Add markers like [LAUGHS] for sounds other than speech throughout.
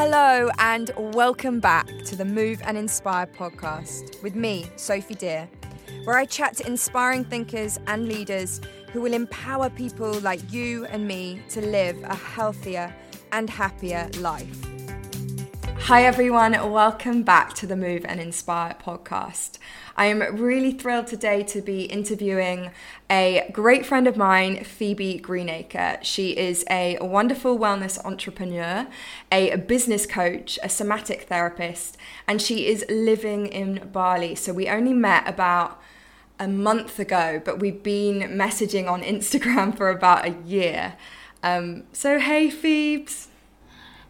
Hello, and welcome back to the Move and Inspire podcast with me, Sophie Deer, where I chat to inspiring thinkers and leaders who will empower people like you and me to live a healthier and happier life. Hi, everyone. Welcome back to the Move and Inspire podcast. I am really thrilled today to be interviewing a great friend of mine, Phoebe Greenacre. She is a wonderful wellness entrepreneur, a business coach, a somatic therapist, and she is living in Bali. So we only met about a month ago, but we've been messaging on Instagram [LAUGHS] for about a year. Um, so, hey, Phoebes.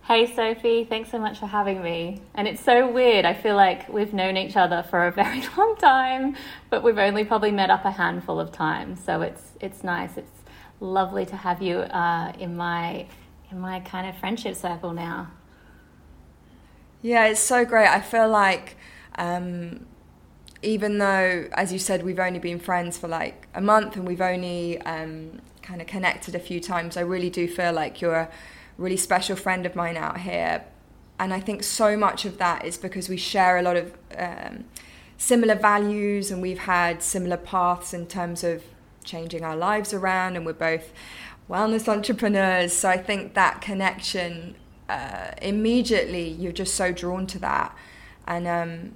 Hey Sophie, thanks so much for having me. And it's so weird. I feel like we've known each other for a [LAUGHS] very long time, but we've only probably met up a handful of times. So it's it's nice. It's lovely to have you uh, in my in my kind of friendship circle now. Yeah, it's so great. I feel like um, even though, as you said, we've only been friends for like a month and we've only um, kind of connected a few times, I really do feel like you're really special friend of mine out here. And I think so much of that is because we share a lot of um, similar values and we've had similar paths in terms of changing our lives around, and we're both wellness entrepreneurs. So I think that connection, uh, immediately, you're just so drawn to that. And um,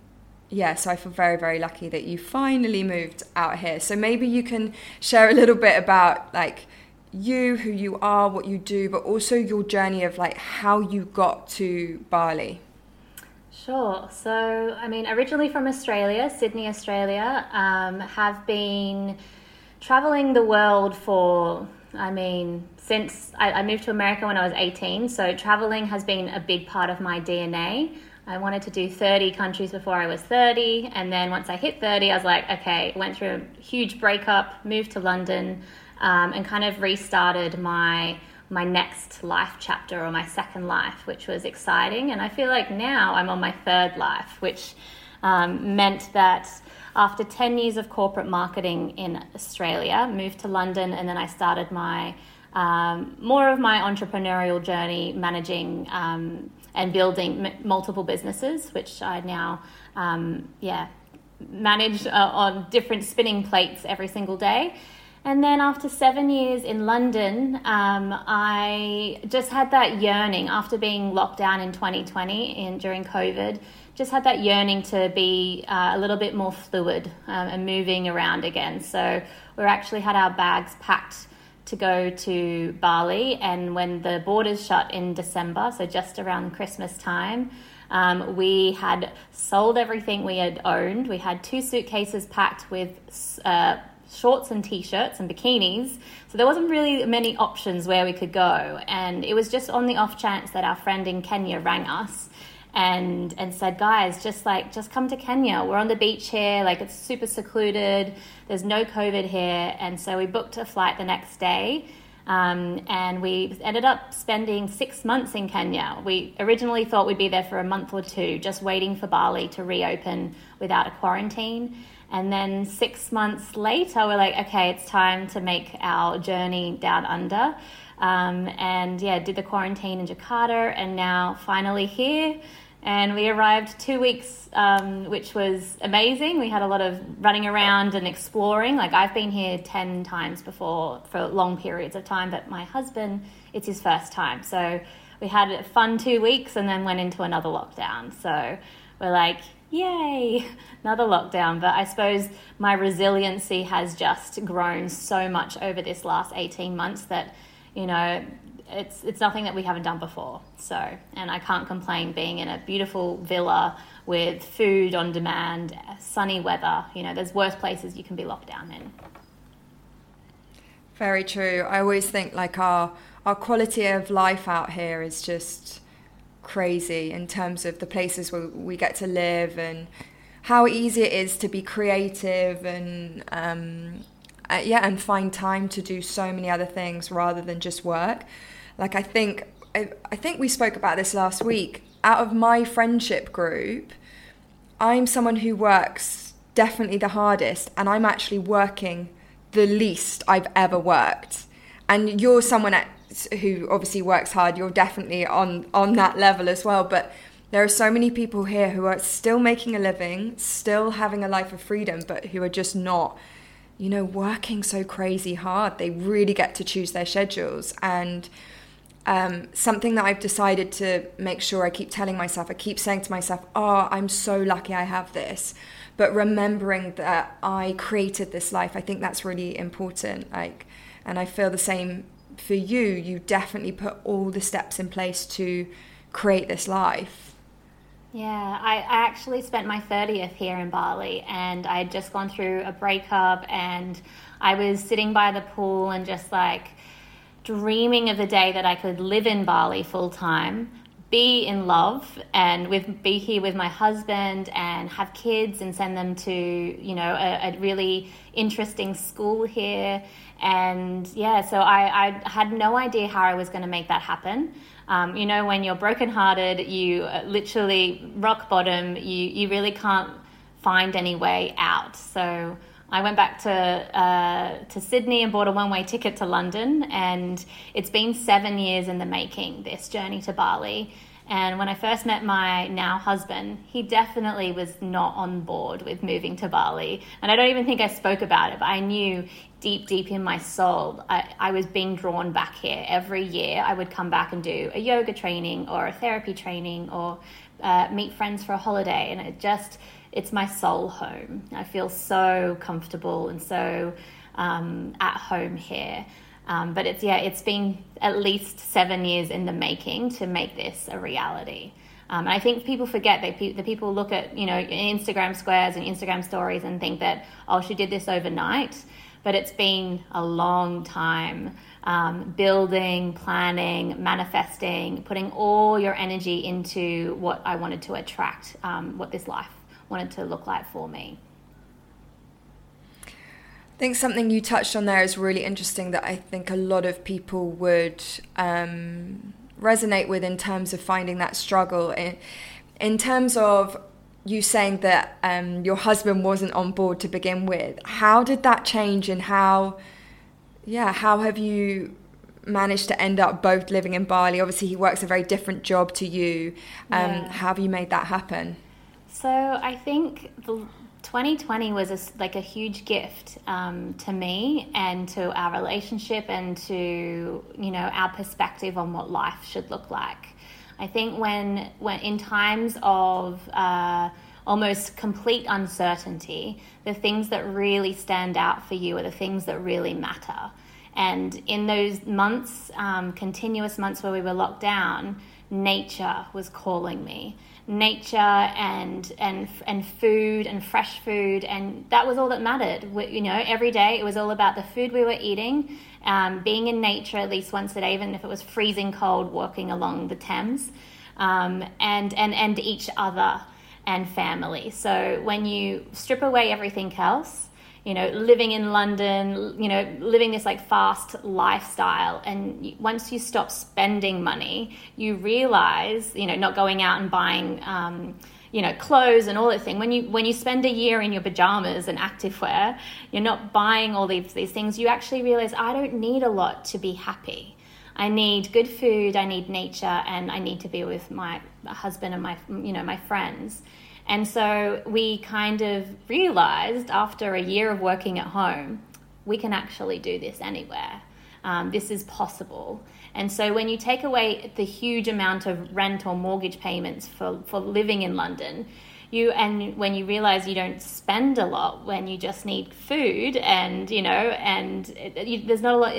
yeah, so I feel very, very lucky that you finally moved out here. So maybe you can share a little bit about like you, who you are, what you do, but also your journey of like how you got to Bali. Sure. So, I mean, originally from Australia, Sydney, Australia, um, have been traveling the world for, I mean, since I, I moved to America when I was 18. So, traveling has been a big part of my DNA. I wanted to do 30 countries before I was 30. And then once I hit 30, I was like, okay, went through a huge breakup, moved to London um, and kind of restarted my my next life chapter or my second life, which was exciting. And I feel like now I'm on my third life, which um, meant that after 10 years of corporate marketing in Australia, moved to London, and then I started my um, more of my entrepreneurial journey managing um, and building m- multiple businesses, which I now, um, yeah, manage uh, on different spinning plates every single day. And then after seven years in London, um, I just had that yearning after being locked down in 2020 and during COVID, just had that yearning to be uh, a little bit more fluid um, and moving around again. So we actually had our bags packed to go to Bali. And when the borders shut in December, so just around Christmas time, um, we had sold everything we had owned. We had two suitcases packed with uh, shorts and t-shirts and bikinis. So there wasn't really many options where we could go. And it was just on the off chance that our friend in kenya rang us and and said guys just like just come to kenya. We're on the beach here. Like it's super secluded. There's no covid here. And so we booked a flight the next day um, and we ended up spending six months in Kenya. We originally thought we'd be there for a month or two, just waiting for Bali to reopen without a quarantine. And then six months later, we're like, okay, it's time to make our journey down under. Um, and yeah, did the quarantine in Jakarta, and now finally here. And we arrived two weeks, um, which was amazing. We had a lot of running around and exploring. Like I've been here 10 times before for long periods of time, but my husband, it's his first time. So we had a fun two weeks and then went into another lockdown. So we're like, yay, [LAUGHS] another lockdown. But I suppose my resiliency has just grown so much over this last 18 months that, you know, it's, it's nothing that we haven't done before. So, and I can't complain being in a beautiful villa with food on demand, sunny weather. You know, there's worse places you can be locked down in. Very true. I always think like our our quality of life out here is just crazy in terms of the places where we get to live and how easy it is to be creative and um, uh, yeah and find time to do so many other things rather than just work. Like i think I, I think we spoke about this last week. Out of my friendship group i'm someone who works definitely the hardest and i'm actually working the least i've ever worked. And you're someone at who obviously works hard, you're definitely on on that level as well. But there are so many people here who are still making a living, still having a life of freedom, but who are just not, you know, working so crazy hard. They really get to choose their schedules. And um, something that I've decided to make sure I keep telling myself, I keep saying to myself, oh, I'm so lucky I have this. But remembering that I created this life, I think that's really important. Like, and I feel the same for you. You definitely put all the steps in place to create this life. Yeah, I, I actually spent my 30th here in Bali and I had just gone through a breakup and I was sitting by the pool and just like dreaming of the day that I could live in Bali full time, be in love and with be here with my husband and have kids and send them to, you know, a, a really interesting school here. And yeah, so I, I had no idea how I was going to make that happen. Um, you know, when you're brokenhearted, you uh, literally rock bottom, you, you really can't find any way out. So I went back to, uh, to Sydney and bought a one way ticket to London. And it's been seven years in the making, this journey to Bali. And when I first met my now husband, he definitely was not on board with moving to Bali. And I don't even think I spoke about it, but I knew deep, deep in my soul, I, I was being drawn back here. Every year, I would come back and do a yoga training or a therapy training or uh, meet friends for a holiday. And it just, it's my soul home. I feel so comfortable and so um, at home here. Um, but it's yeah, it's been at least seven years in the making to make this a reality. Um, and I think people forget that pe- the people look at you know Instagram squares and Instagram stories and think that oh she did this overnight, but it's been a long time um, building, planning, manifesting, putting all your energy into what I wanted to attract, um, what this life wanted to look like for me. I think something you touched on there is really interesting that I think a lot of people would um, resonate with in terms of finding that struggle. In, in terms of you saying that um, your husband wasn't on board to begin with, how did that change and how, yeah, how have you managed to end up both living in Bali? Obviously, he works a very different job to you. Um, yeah. How have you made that happen? So I think the 2020 was a, like a huge gift um, to me and to our relationship and to you know our perspective on what life should look like. I think when when in times of uh, almost complete uncertainty, the things that really stand out for you are the things that really matter. And in those months, um, continuous months where we were locked down, nature was calling me nature and and and food and fresh food and that was all that mattered we, you know every day it was all about the food we were eating um, being in nature at least once a day even if it was freezing cold walking along the Thames um, and and and each other and family so when you strip away everything else you know, living in London, you know, living this like fast lifestyle. And once you stop spending money, you realize, you know, not going out and buying, um, you know, clothes and all that thing. When you when you spend a year in your pajamas and activewear, you're not buying all these these things. You actually realize I don't need a lot to be happy. I need good food, I need nature, and I need to be with my husband and my you know my friends. And so we kind of realized after a year of working at home, we can actually do this anywhere. Um, this is possible. And so when you take away the huge amount of rent or mortgage payments for, for living in London, you and when you realize you don't spend a lot when you just need food and you know and it, you, there's not a lot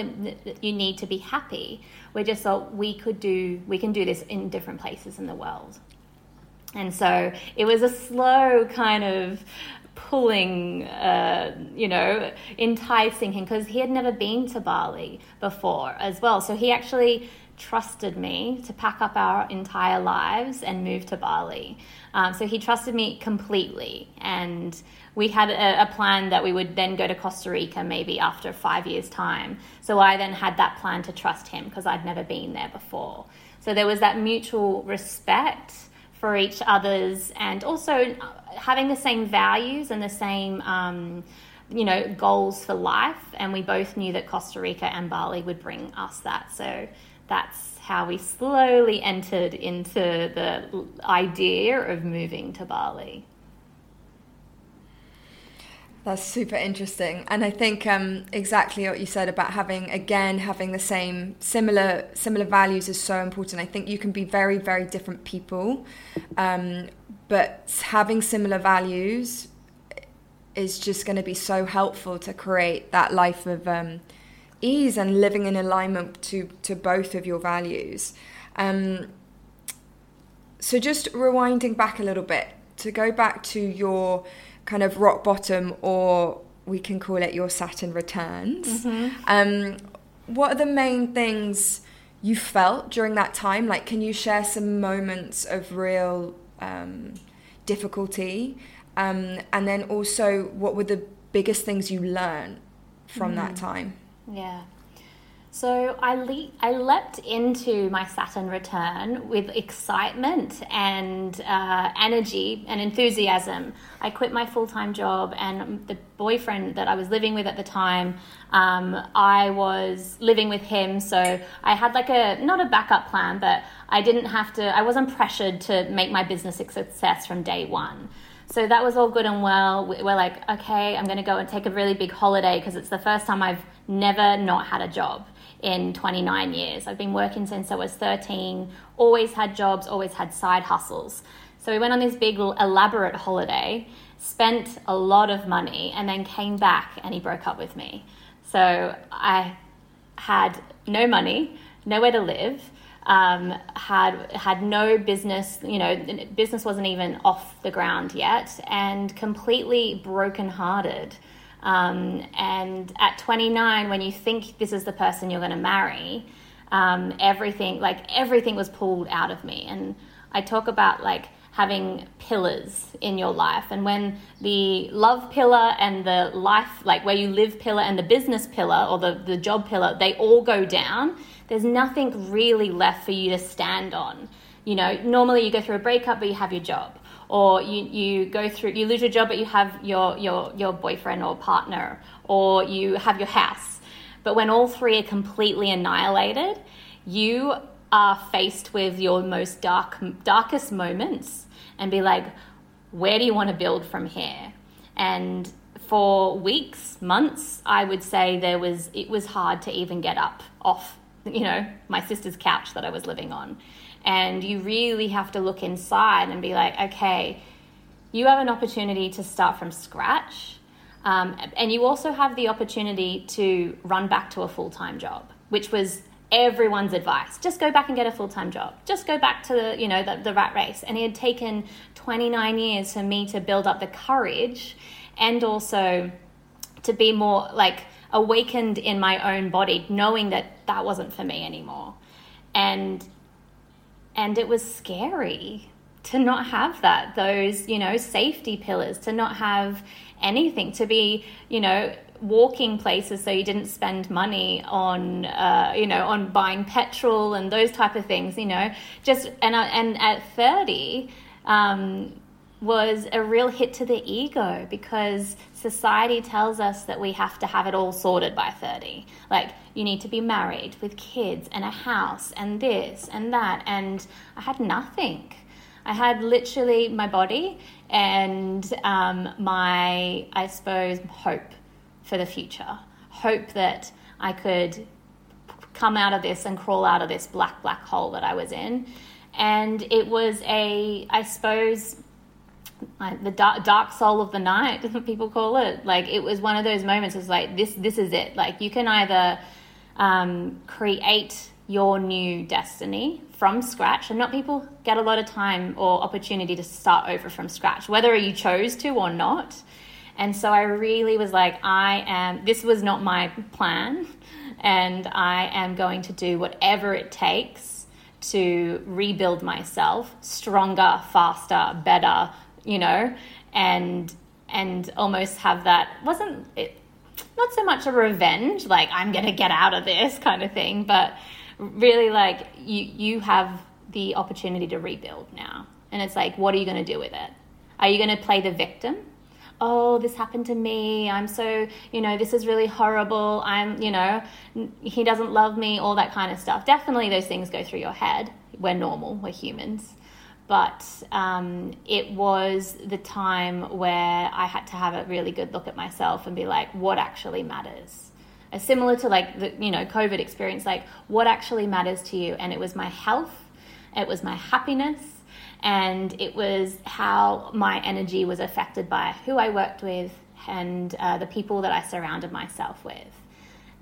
you need to be happy. We just thought we could do we can do this in different places in the world. And so it was a slow kind of pulling, uh, you know, enticing him because he had never been to Bali before as well. So he actually trusted me to pack up our entire lives and move to Bali. Um, so he trusted me completely. And we had a, a, plan that we would then go to Costa Rica maybe after five years' time. So I then had that plan to trust him because I'd never been there before. So there was that mutual respect for each other's and also having the same values and the same um, you know, goals for life, and we both knew that Costa Rica and Bali would bring us that. So that's how we slowly entered into the idea of moving to Bali. That's super interesting, and I think um, exactly what you said about having again having the same similar similar values is so important. I think you can be very very different people, um, but having similar values is just going to be so helpful to create that life of um, ease and living in alignment to to both of your values. Um, so just rewinding back a little bit to go back to your kind of rock bottom, or we can call it your Saturn returns. Mm-hmm. Um, what are the main things you felt during that time? Like, can you share some moments of real um, difficulty? Um, and then also, what were the biggest things you learned from mm. that time? Yeah. So I, le- I leapt into my Saturn return with excitement and uh, energy and enthusiasm. I quit my full time job, and the boyfriend that I was living with at the time, um, I was living with him. So I had like a not a backup plan, but I didn't have to. I wasn't pressured to make my business a success from day one. So that was all good and well. We're like, okay, I'm going to go and take a really big holiday because it's the first time I've never not had a job in 29 years. I've been working since I was 13, always had jobs, always had side hustles. So we went on this big elaborate holiday, spent a lot of money, and then came back and he broke up with me. So I had no money, nowhere to live. Um, had had no business, you know, business wasn't even off the ground yet, and completely brokenhearted. Um, and at 29, when you think this is the person you're going to marry, um, everything, like everything was pulled out of me. And I talk about like having pillars in your life. And when the love pillar and the life, like where you live pillar and the business pillar or the, the job pillar, they all go down, there's nothing really left for you to stand on. You know, normally you go through a breakup, but you have your job or you, you go through you lose your job but you have your, your, your boyfriend or partner or you have your house. But when all three are completely annihilated you are faced with your most dark darkest moments and be like where do you want to build from here? And for weeks months i would say there was it was hard to even get up off you know my sister's couch that i was living on and you really have to look inside and be like, okay, you have an opportunity to start from scratch. Um, and you also have the opportunity to run back to a full time job, which was everyone's advice. Just go back and get a full time job. Just go back to the, you know, the, the rat race. And it had taken 29 years for me to build up the courage and also to be more like awakened in my own body, knowing that that wasn't for me anymore. And and it was scary to not have that those you know safety pillars to not have anything to be you know walking places so you didn't spend money on uh, you know on buying petrol and those type of things you know. Just and and at 30 um, was a real hit to the ego because society tells us that we have to have it all sorted by 30. Like, you need to be married with kids and a house and this and that. And I had nothing. I had literally my body and um, my, I suppose, hope for the future. Hope that I could come out of this and crawl out of this black, black hole that I was in. And it was a, I suppose, like the dark, dark soul of the night [LAUGHS] people call it. Like it was one of those moments it's like this this is it. Like you can either um, create your new destiny from scratch and not people get a lot of time or opportunity to start over from scratch whether you chose to or not. And so i really was like i am this was not my plan [LAUGHS] and i am going to do whatever it takes to rebuild myself stronger faster better you know, and and almost have that wasn't it not so much a revenge like I'm going to get out of this kind of thing, but really like you you have the opportunity to rebuild now. And it's like what are you going to do with it? Are you going to play the victim? oh, this happened to me. I'm so, you know, this is really horrible. I'm, you know, he doesn't love me, all that kind of stuff. Definitely those things go through your head. We're normal, we're humans. But um, it was the time where I had to have a really good look at myself and be like, what actually matters? Similar to like the, you know, COVID experience, like what actually matters to you? And it was my health, it was my happiness, and it was how my energy was affected by who I worked with and uh, the people that I surrounded myself with.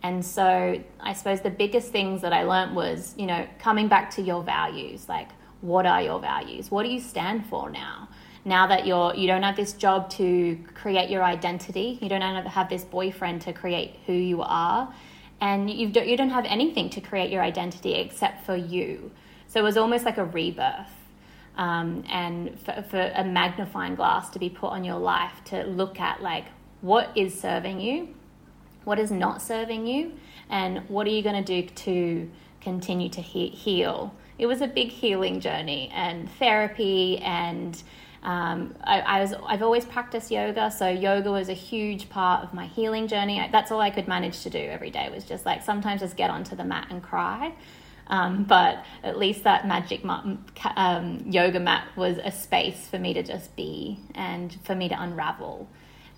And so I suppose the biggest things that I learned was, you know, coming back to your values, like what are your values? What do you stand for now? Now that you're you don't have this job to create your identity, you don't have this boyfriend to create who you are, and you don't you don't have anything to create your identity except for you. So it was almost like a rebirth um, and for, for a magnifying glass to be put on your life to look at like what is serving you, what is not serving you, and what are you going to do to continue to he- heal. It was a big healing journey and therapy and um, I, I, was I've always practiced yoga, so yoga was a huge part of my healing journey. That's all I could manage to do every day was just like sometimes just get onto the mat and cry. Um, but at least that magic um, yoga mat was a space for me to just be and for me to unravel.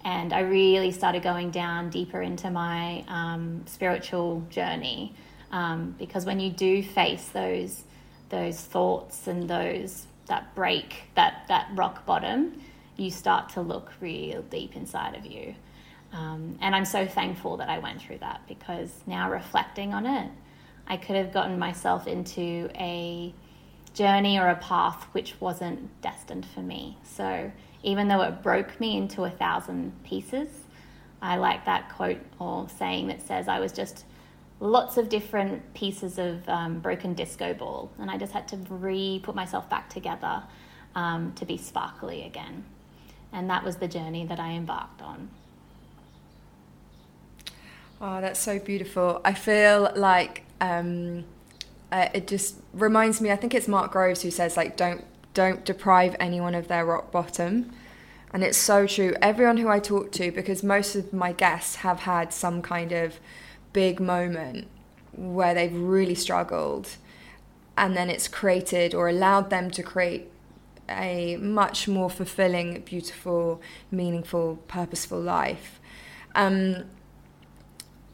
And I really started going down deeper into my um, spiritual journey um, because when you do face those those thoughts and those that break that that rock bottom, you start to look real deep inside of you. Um, and I'm so thankful that I went through that because now reflecting on it, I could have gotten myself into a journey or a path which wasn't destined for me. So even though it broke me into a thousand pieces, I like that quote or saying that says I was just lots of different pieces of um, broken disco ball, and I just had to re put myself back together um, to be sparkly again. And that was the journey that I embarked on. Oh, that's so beautiful. I feel like um, uh, it just reminds me. I think it's Mark Groves who says like, "Don't don't deprive anyone of their rock bottom," and it's so true. Everyone who I talk to, because most of my guests have had some kind of big moment where they've really struggled, and then it's created or allowed them to create a much more fulfilling, beautiful, meaningful, purposeful life. Um,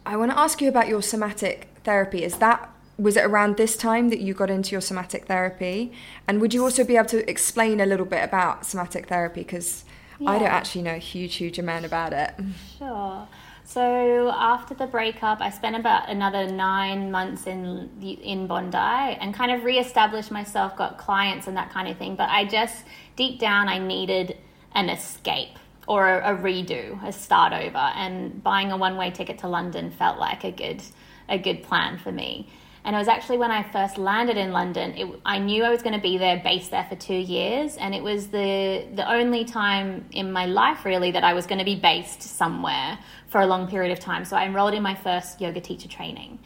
I want to ask you about your somatic therapy. Is that was it around this time that you got into your somatic therapy? And would you also be able to explain a little bit about somatic therapy because yeah. I don't actually know a huge, huge amount about it. Sure. So after the breakup, I spent about another nine months in in Bondi and kind of reestablished myself, got clients and that kind of thing. But I just deep down, I needed an escape or a, a redo, a start over. And buying a one way ticket to London felt like a good a good plan for me. And it was actually when I first landed in London, it, I knew I was going to be there, based there for two years, and it was the the only time in my life really that I was going to be based somewhere for a long period of time. So I enrolled in my first yoga teacher training,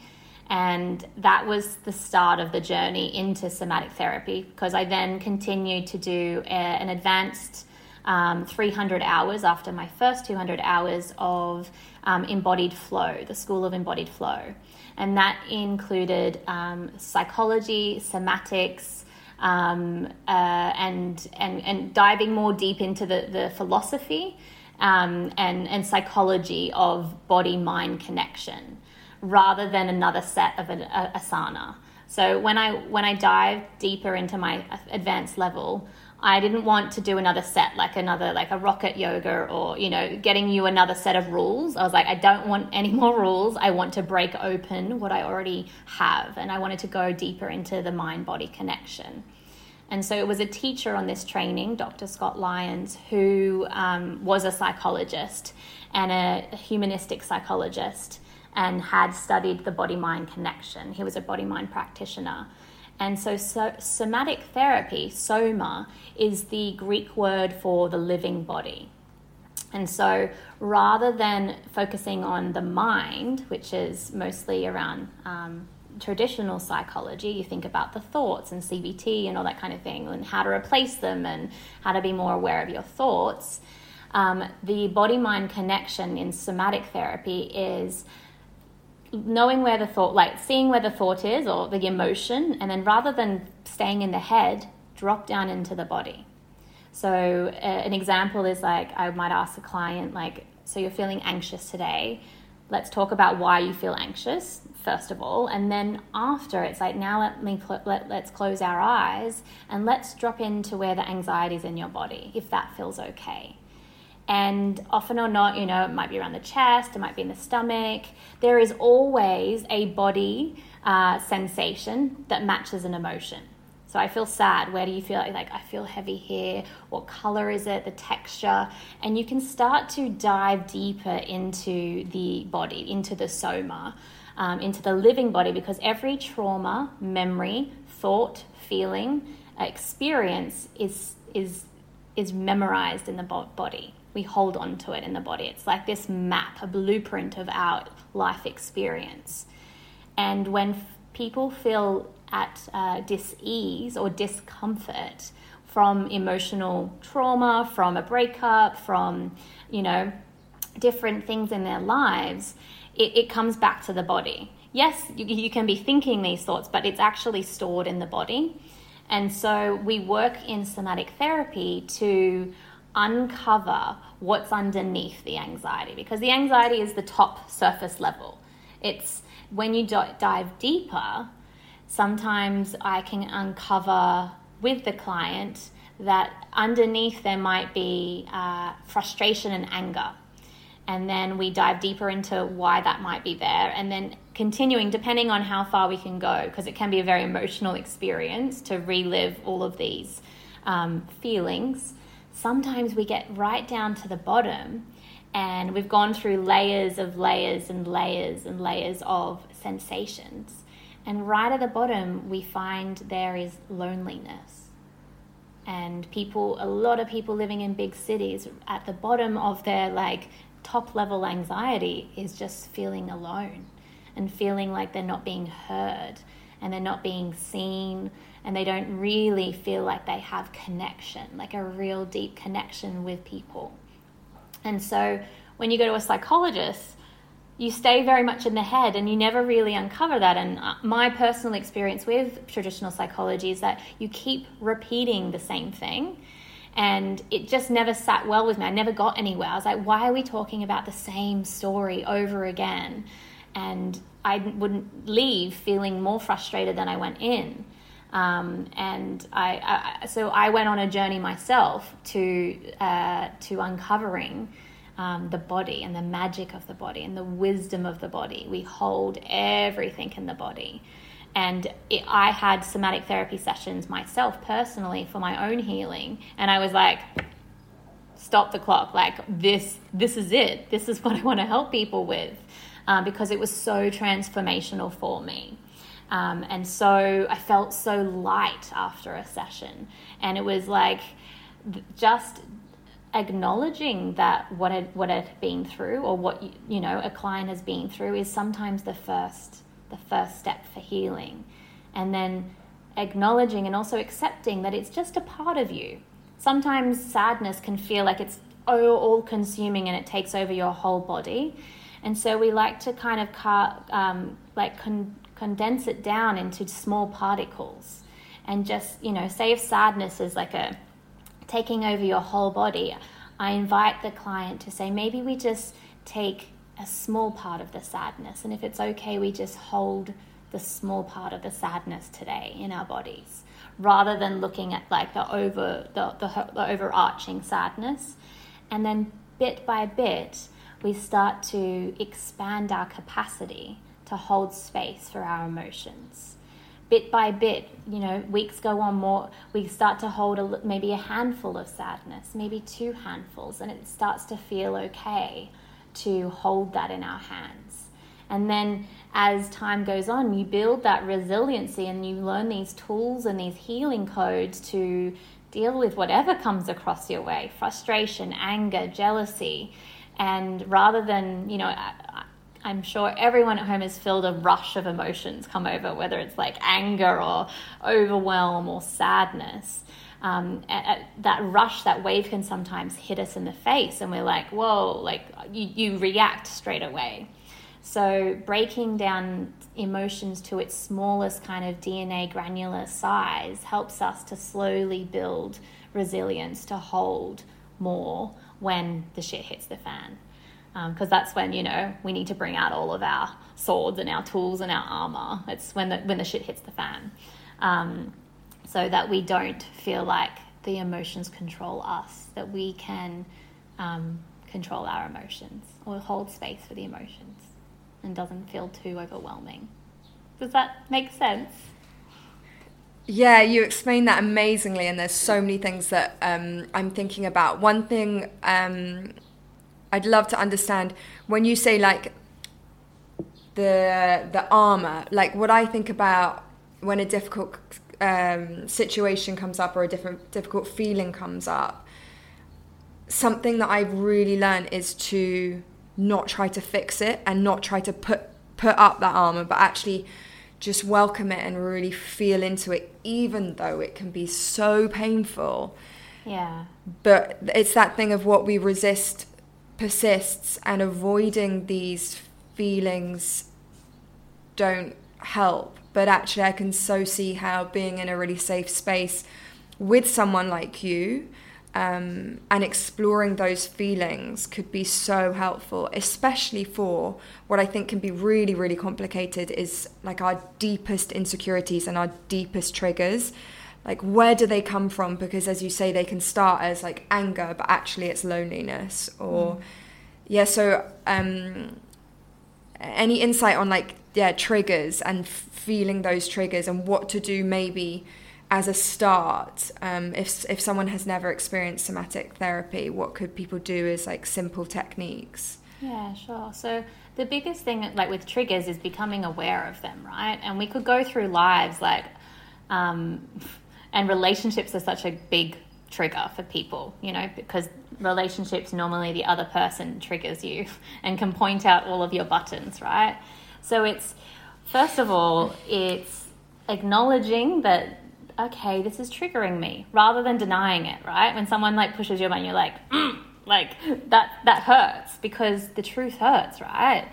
and that was the start of the journey into somatic therapy because I then continued to do a, an advanced um, 300 hours after my first 200 hours of um, embodied flow, the School of Embodied Flow. And that included um, psychology, somatics, um, uh, and, and, and diving more deep into the, the philosophy um, and, and psychology of body mind connection rather than another set of an asana. So when I when I dive deeper into my advanced level, I didn't want to do another set, like another, like a rocket yoga or, you know, getting you another set of rules. I was like, I don't want any more rules. I want to break open what I already have. And I wanted to go deeper into the mind body connection. And so it was a teacher on this training, Dr. Scott Lyons, who um, was a psychologist and a humanistic psychologist and had studied the body mind connection. He was a body mind practitioner. And so, so, somatic therapy, soma, is the Greek word for the living body. And so, rather than focusing on the mind, which is mostly around um, traditional psychology, you think about the thoughts and CBT and all that kind of thing, and how to replace them and how to be more aware of your thoughts. um, the body mind connection in somatic therapy is knowing where the thought, like seeing where the thought is or the emotion, and then rather than staying in the head, drop down into the body. So, uh, an example is like I might ask a client, like, so you're feeling anxious today. Let's talk about why you feel anxious, first of all. And then after, it's like, now let me cl- let, let's close our eyes and let's drop into where the anxiety is in your body, if that feels okay. And often or not, you know, it might be around the chest, it might be in the stomach. There is always a body uh, sensation that matches an emotion. So I feel sad. Where do you feel like, like I feel heavy here? What color is it? The texture. And you can start to dive deeper into the body, into the soma, um, into the living body, because every trauma, memory, thought, feeling, experience is is is memorized in the body. We hold on to it in the body. It's like this map, a blueprint of our life experience. And when f- people feel at uh, dis-ease or discomfort from emotional trauma, from a breakup, from, you know, different things in their lives, it, it comes back to the body. Yes, you, you can be thinking these thoughts, but it's actually stored in the body. And so we work in somatic therapy to uncover what's underneath the anxiety because the anxiety is the top surface level. It's when you dive deeper, sometimes I can uncover with the client that underneath there might be uh, frustration and anger. And then we dive deeper into why that might be there. And then continuing, depending on how far we can go, because it can be a very emotional experience to relive all of these um, feelings. Sometimes we get right down to the bottom and we've gone through layers of layers and layers and layers of sensations and right at the bottom, we find there is loneliness. And people, a lot of people living in big cities, at the bottom of their like top level anxiety is just feeling alone and feeling like they're not being heard and they're not being seen and they don't really feel like they have connection, like a real deep connection with people. And so when you go to a psychologist, you stay very much in the head and you never really uncover that. And uh, my personal experience with traditional psychology is that you keep repeating the same thing. And it just never sat well with me. I never got anywhere. I was like, why are we talking about the same story over again? And I wouldn't leave feeling more frustrated than I went in. Um, and I, I, so I went on a journey myself to uh, to uncovering um, the body and the magic of the body and the wisdom of the body. We hold everything in the body. And it, I had somatic therapy sessions myself personally for my own healing. And I was like, stop the clock. Like, this, this is it. This is [LAUGHS] what I want to help people with. Um, because it was so transformational for me. Um, and so I felt so light after a session. And it was like just acknowledging that what it what it had been through or what you, you know a client has been through is sometimes the first the first step for healing and then acknowledging and also accepting that it's just a part of you sometimes sadness can feel like it's all consuming and it takes over your whole body and so we like to kind of car, um, like con- condense it down into small particles and just you know say if sadness is like a taking over your whole body, I invite the client to say, maybe we just take a small part of the sadness. And if it's okay, we just hold the small part of the sadness today in our bodies rather than looking at like the over the, the, the overarching sadness and then bit by bit we start to expand our capacity to hold space for our emotions bit by bit, you know, weeks go on more, we start to hold a, maybe a handful of sadness, maybe two handfuls, and it starts to feel okay to hold that in our hands. And then as time goes on, you build that resiliency and you learn these tools and these healing codes to deal with whatever comes across your way frustration, anger, jealousy. And rather than, you know, I'm sure everyone at home has felt a rush of emotions come over, whether it's like anger or overwhelm or sadness. Um, at, at that rush, that wave can sometimes hit us in the face, and we're like, whoa, like you, you react straight away. So, breaking down emotions to its smallest kind of DNA granular size helps us to slowly build resilience to hold more when the shit hits the fan. Because um, that's when, you know, we need to bring out all of our swords and our tools and our armor. It's when the, when the shit hits the fan. Um, so that we don't feel like the emotions control us, that we can um, control our emotions or hold space for the emotions and doesn't feel too overwhelming. Does that make sense? Yeah, you explained that amazingly, and there's so many things that um, I'm thinking about. One thing um, I'd love to understand when you say like the the armor, like what I think about when a difficult um, situation comes up or a different difficult feeling comes up. Something that I've really learned is to not try to fix it and not try to put put up that armor, but actually just welcome it and really feel into it, even though it can be so painful. Yeah. But it's that thing of what we resist persists, and avoiding these feelings don't help. But actually, I can so see how being in a really safe space with someone like you um, and exploring those feelings could be so helpful, especially for what I think can be really, really complicated is like our deepest insecurities and our deepest triggers. Like, where do they come from? Because, as you say, they can start as like anger, but actually it's loneliness. Or, mm. yeah, so um, any insight on like, yeah, triggers and feeling those triggers and what to do maybe as a start, um, if if someone has never experienced somatic therapy, what could people do as like simple techniques? Yeah, sure. So the biggest thing, like with triggers, is becoming aware of them, right? And we could go through lives like, um, and relationships are such a big trigger for people, you know, because relationships normally the other person triggers you [LAUGHS] and can point out all of your buttons, right? So it's first of all, it's acknowledging that okay, this is triggering me, rather than denying it, right? When someone like pushes your button, you're like, mm, like that that hurts because the truth hurts, right?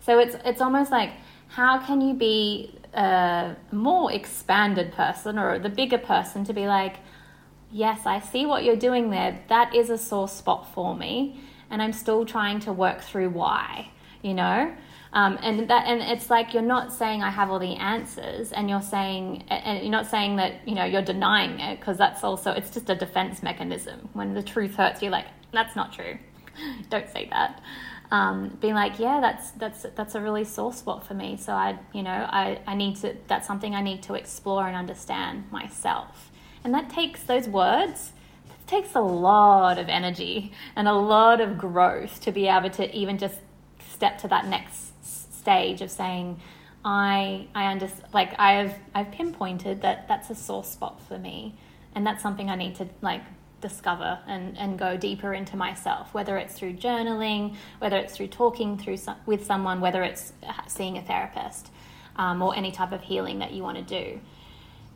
So it's it's almost like how can you be a more expanded person or the bigger person to be like, yes, I see what you're doing there. That is a sore spot for me, and I'm still trying to work through why, you know. Um, and that and it's like you're not saying I have all the answers, and you're saying and you're not saying that you know you're denying it because that's also it's just a defense mechanism. When the truth hurts, you're like that's not true. [LAUGHS] Don't say that. Um, being like, yeah, that's that's that's a really sore spot for me. So I, you know, I, I need to. That's something I need to explore and understand myself. And that takes those words. Takes a lot of energy and a lot of growth to be able to even just step to that next stage of saying, I I understand like I've I've pinpointed that that's a sore spot for me, and that's something I need to like discover and, and go deeper into myself, whether it's through journaling, whether it's through talking through some, with someone, whether it's seeing a therapist, um, or any type of healing that you want to do.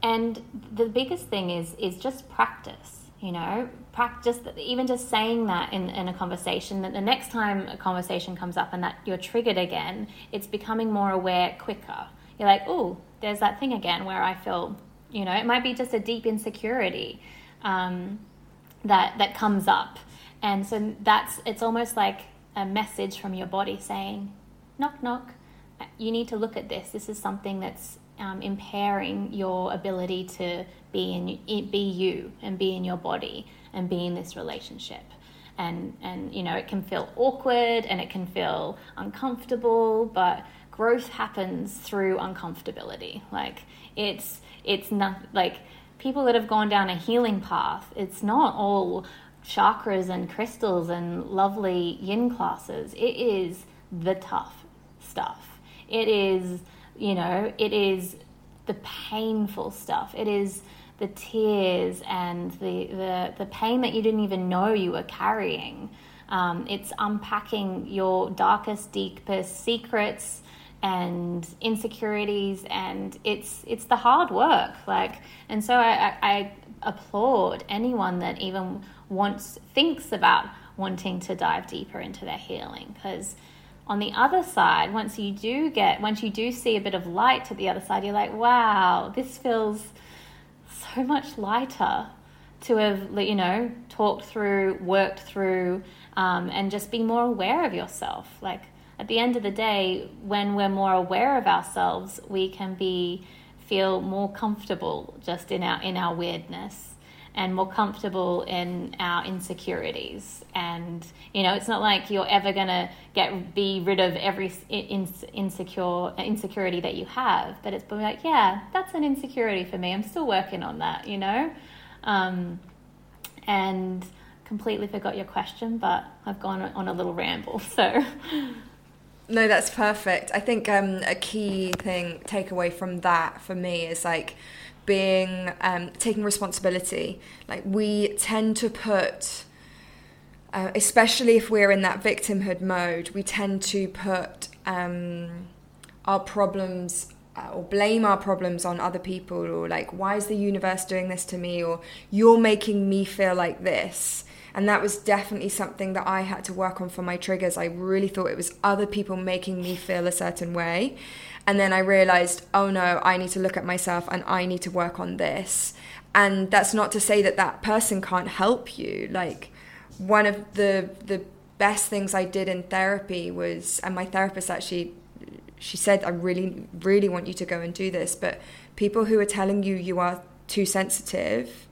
And the biggest thing is is just practice you know practice even just saying that in, in a conversation that the next time a conversation comes up and that you're triggered again it's becoming more aware quicker. You're like oh there's that thing again where i feel you know it might be just a deep insecurity um, that that comes up. And so that's it's almost like a message from your body saying knock knock. You need to look at this. This is something that's um, impairing your ability to be in be you and be in your body and be in this relationship. And and you know it can feel awkward and it can feel uncomfortable but growth happens through uncomfortability. Like it's it's not like people that have gone down a healing path it's not all chakras and crystals and lovely yin classes. It is the tough stuff. It is you know, it is the painful stuff. It is the tears and the, the, the pain that you didn't even know you were carrying. Um, it's unpacking your darkest, deepest secrets and insecurities, and it's it's the hard work. Like, and so I, I, I applaud anyone that even wants thinks about wanting to dive deeper into their healing because on the other side once you do get once you do see a bit of light to the other side you're like wow this feels so much lighter to have you know talked through worked through um, and just be more aware of yourself. Like at the end of the day when we're more aware of ourselves we can be feel more comfortable just in our in our weirdness and more comfortable in our insecurities. And you know, it's not like you're ever gonna get be rid of every in, insecure insecurity that you have, but it's been like, yeah, that's an insecurity for me. I'm still working on that, you know. Um, and completely forgot your question, but I've gone on a little ramble. So. No, that's perfect. I think um, a key thing takeaway from that for me is like being um, taking responsibility. Like we tend to put, uh, especially if we're in that victimhood mode, we tend to put um, our problems uh, or blame our problems on other people, or like, why is the universe doing this to me, or you're making me feel like this. And that was definitely something that I had to work on for my triggers. I really thought it was other people making me feel a certain way. And then I realized, oh no, I need to look at myself and I need to work on this. And that's not to say that that person can't help you. Like one of the the best things I did in therapy was, and my therapist actually, she said, I really, really want you to go and do this. But people who are telling you you are too sensitive,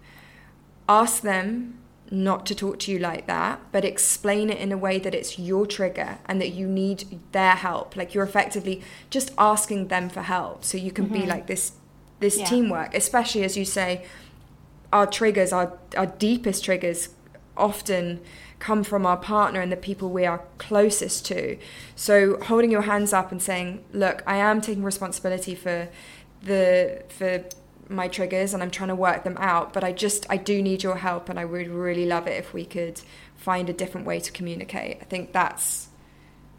ask them not to talk to you like that, but explain it in a way that it's your trigger and that you need their help. Like you're effectively just asking them for help. So you can mm-hmm. be like this this yeah. teamwork, especially as you say, our triggers, our our deepest triggers often come from our partner and the people we are closest to. So holding your hands up and saying, Look, I am taking responsibility for the for my triggers and I'm trying to work them out. But I just I do need your help, and I would really love it if we could find a different way to communicate. I think that's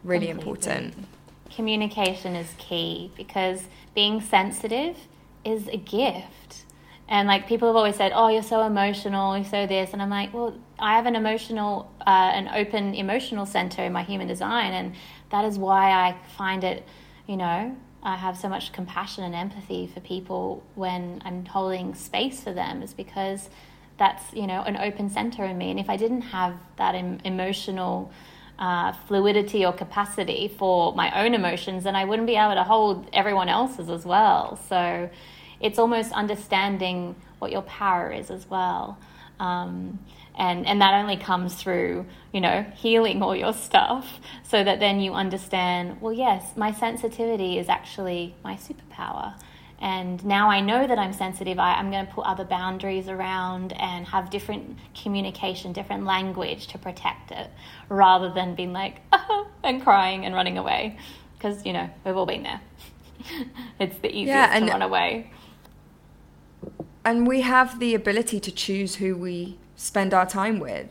really Completely. important. Communication is key because being sensitive is a gift. And like people have always said, "Oh, you're so emotional, you're so this," and I'm like, "Well, I have an emotional, uh, an open emotional center in my human design, and that is why I find it, you know, I have so much compassion and empathy for people when I'm holding space for them is because that's you know an open center in me. And if I didn't have that em- emotional uh, fluidity or capacity for my own emotions then I wouldn't be able to hold everyone else's as well. So it's almost understanding what your power is as well. Um, and and that only comes through you know healing all your stuff so that then you understand well yes my sensitivity is actually my superpower and now I know that I'm sensitive, I, am going to put other boundaries around and have different communication, different language to protect it, rather than being like, oh, [LAUGHS] and crying and running away. Because, you know, we've all been there. [LAUGHS] it's the easiest yeah, and, to run away. And we have the ability to choose who we spend our time with.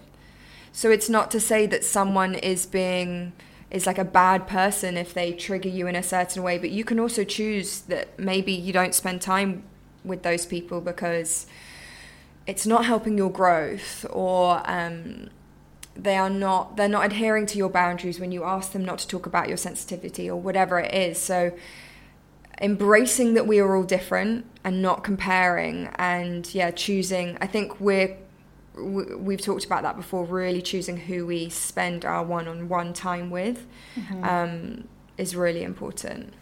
So it's not to say that someone is being is like a bad person if they trigger you in a certain way, but you can also choose that maybe you don't spend time with those people because it's not helping your growth or um, they are not they're not adhering to your boundaries when you ask them not to talk about your sensitivity or whatever it is. So embracing that we are all different and not comparing and yeah choosing i think we're we've talked about that before really choosing who we spend our one-on-one time with mm-hmm. um, is really important.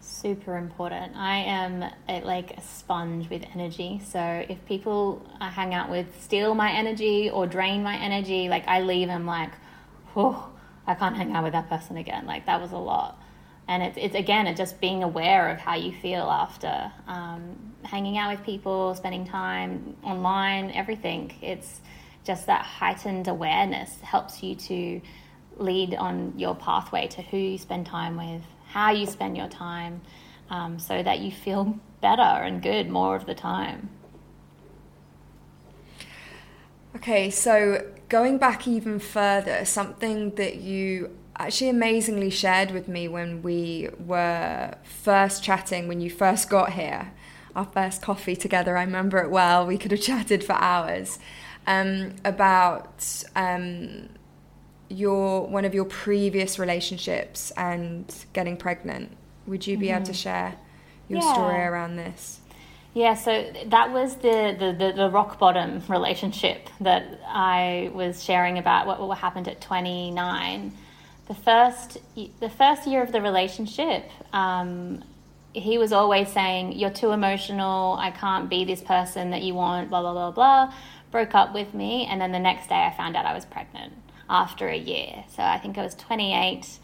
Super important. I am a, like a sponge with energy. So if people i hang out with steal my energy or drain my energy like i leave them like oh i can't hang out with that person again. Like that was a lot and it's, it's again it's just being aware of how you feel after um, hanging out with people spending time online everything. It's just that heightened awareness helps you to lead on your pathway to who you spend time with how you spend your time um, so that you feel [LAUGHS] better and good more of the time. Okay, so going back even further, something that you actually amazingly shared with me when we were first chatting, when you first got here, our first coffee together, I remember it well, we could have [LAUGHS] chatted for hours, um, about um, your one of your previous relationships and getting pregnant. Would you be mm-hmm. able to mm-hmm. share your yeah. story around this? Yeah, so that was the, the, the, the, rock bottom relationship that I was sharing about what, what happened at 29. The first, the first year of the relationship, um, he was always saying, You're too emotional, I can't be this person that you want, blah, blah, blah, blah. Broke up with me, and then the next day I found out I was pregnant after a year. So I think I was 28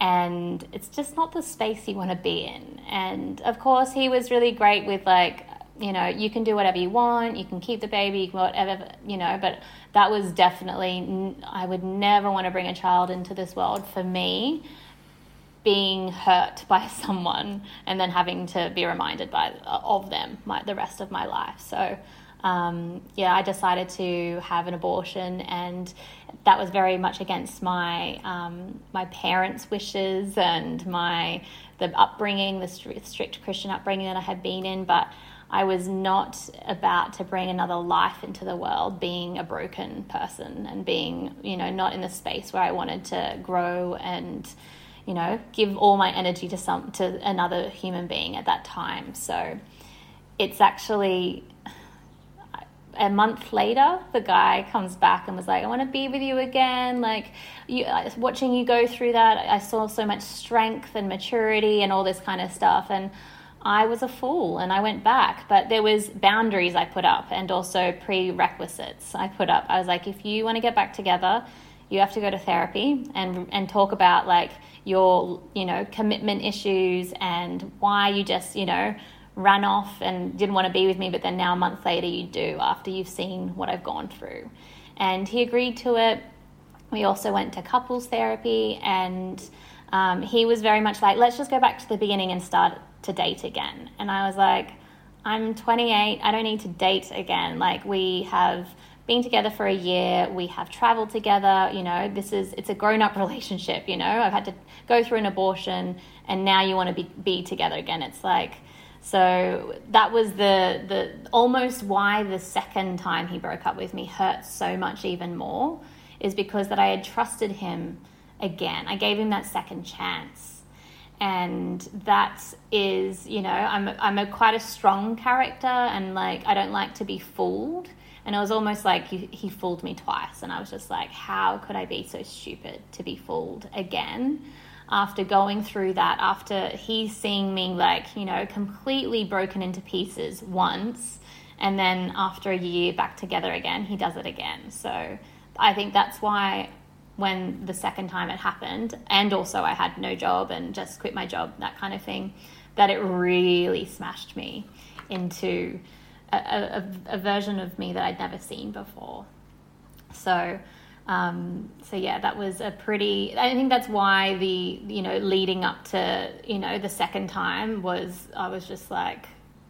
and it's just not the space you want to be in. And of course, he was really great with like, you know, you can do whatever you want, you can keep the baby, whatever, you know, but that was definitely, I would never want to bring a child into this world for me being hurt by [LAUGHS] someone and then having to be reminded by of them my, the rest of my life. So um, yeah, I decided to have an abortion, and that was very much against my um, my parents' wishes and my the upbringing, the strict Christian upbringing that I had been in. But I was not about to bring another life into the world, being a broken person and being you know not in the space where I wanted to grow and you know give all my energy to some to another human being at that time. So it's actually a month later, the guy comes back and was like, I want to be with you again. Like, you, uh, watching you go through that, I saw so much strength and maturity and all this kind of stuff. And I was a fool and I went back. But there was boundaries I put up and also prerequisites I put up. I was like, if you want to get back together, you have to go to therapy and and talk about like your you know commitment issues and why you just you know ran off and didn't want to be with me, but then now a month later you do after you've seen what I've gone through. And he agreed to it. We also went to couples therapy, and um, he was very much like, let's just go back to the beginning and start to date again. And I was like, I'm 28, I don't need to date again. Like, we have been together for a year, we have traveled together, you know, this is, it's a grown up [LAUGHS] relationship, you know, I've had to go through an abortion, and now you want to be, be together again. It's like, so that was the the almost why the second time he broke up with me hurt so much even more is because that I had trusted him again. I gave him that second chance. And that is, you know, I'm I'm a quite a strong character and like I don't like to be fooled. And it was almost like he, he fooled me twice and I was just like, how could I be so stupid to be fooled again? after going through that, after he's seeing me like, you know, completely broken into pieces once, and then after a year back together again, he does it again. So I think that's why when the second time it happened, and also I had no job and just quit my job, that kind of thing, that it really smashed me into a, a, a version of me that I'd never seen before. So, um, so yeah, that was a pretty. I think that's why the you know leading up to you know the second time was I was just like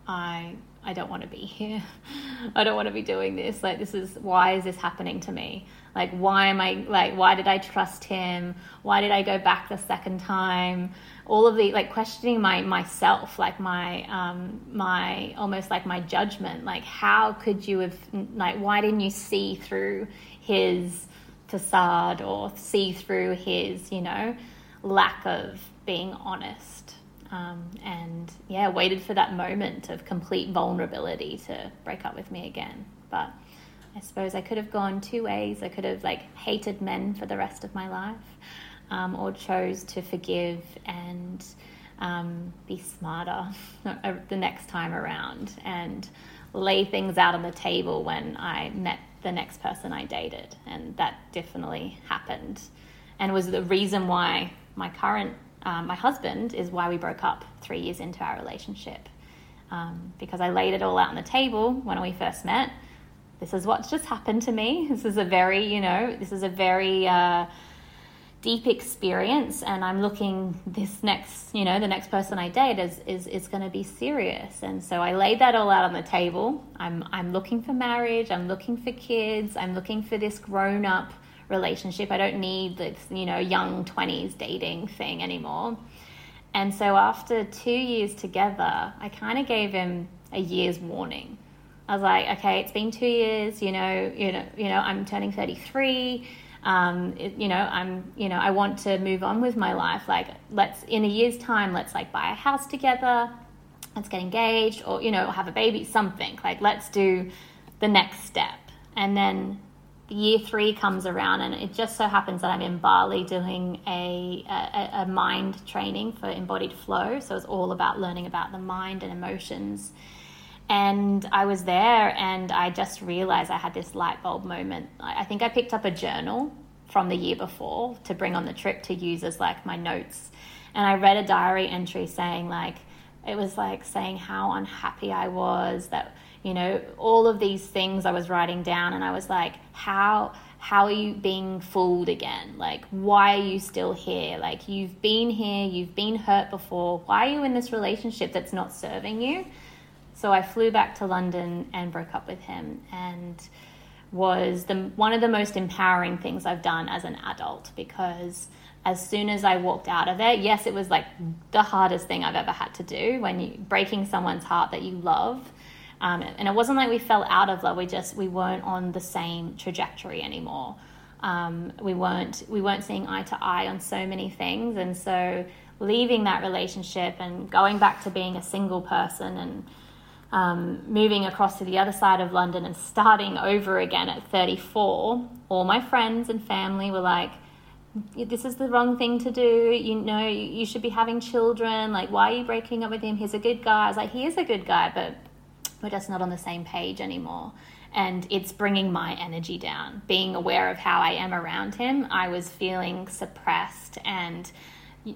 I I don't want to be here. [LAUGHS] I don't want to be doing this. Like this is why is this happening to me? Like why am I like why did I trust him? Why did I go back the second time? All of the like questioning my myself, like my um my almost like my judgment. Like how could you have like why didn't you see through his facade or see through his, you know, lack of being honest. Um, and yeah, waited for that moment of complete vulnerability to break up with me again. But I suppose I could have gone two ways. I could have like hated men for the rest of my life, um, or chose to forgive and um, be smarter [LAUGHS] the next time around and lay things out on the table when I met the next person I dated. And that definitely happened and was the reason why my current, um, my husband, is why we broke up three years into our relationship. Um, because I laid it all out on the table when we first met. This is what's just happened to me. This is a very, you know, this is a very uh, deep experience and I'm looking this next, you know, the next person I date is is, is going to be serious. And so I laid that all out on the table. I'm I'm looking for marriage, I'm looking for kids, I'm looking for this grown up relationship. I don't need this, you know, young 20s dating thing anymore. And so after 2 years together, I kind of gave him a year's warning. I was like, okay, it's been 2 years, you know, you know, you know, I'm turning 33 um, it, you know, I'm, you know, I want to move on with my life. Like, let's in a year's time, let's like buy a house together, let's get engaged, or you know, have a baby, something. Like, let's do the next step. And then year three comes around, and it just so happens that I'm in Bali doing a, a, a mind training for embodied flow. So it's all about learning about the mind and emotions. And I was there and I just realized I had this light bulb moment. I think I picked up a journal from the year before to bring on the trip to use as like my notes. And I read a diary entry saying, like, it was like saying how unhappy I was that, you know, all of these things I was writing down. And I was like, how, how are you being fooled again? Like, why are you still here? Like, you've been here, you've been hurt before. Why are you in this relationship that's not serving you? So I flew back to London and broke up with him and was the one of the most empowering things I've done as an adult because as soon as I walked out of it, yes, it was like the hardest thing I've ever had to do when you breaking someone's heart that you love. Um, and it wasn't like we fell out of love; we just we weren't on the same trajectory anymore. Um, we weren't we weren't seeing eye to eye on so many things, and so leaving that relationship and going back to being a single person and um, moving across to the other side of London and starting over again at 34, all my friends and family were like, this is the wrong thing to do. You know, you should be having children. Like, why are you breaking up with him? He's a good guy. I was like, he is a good guy, but we're just not on the same page anymore. And it's bringing my energy down. Being aware of how I am around him, I was feeling suppressed and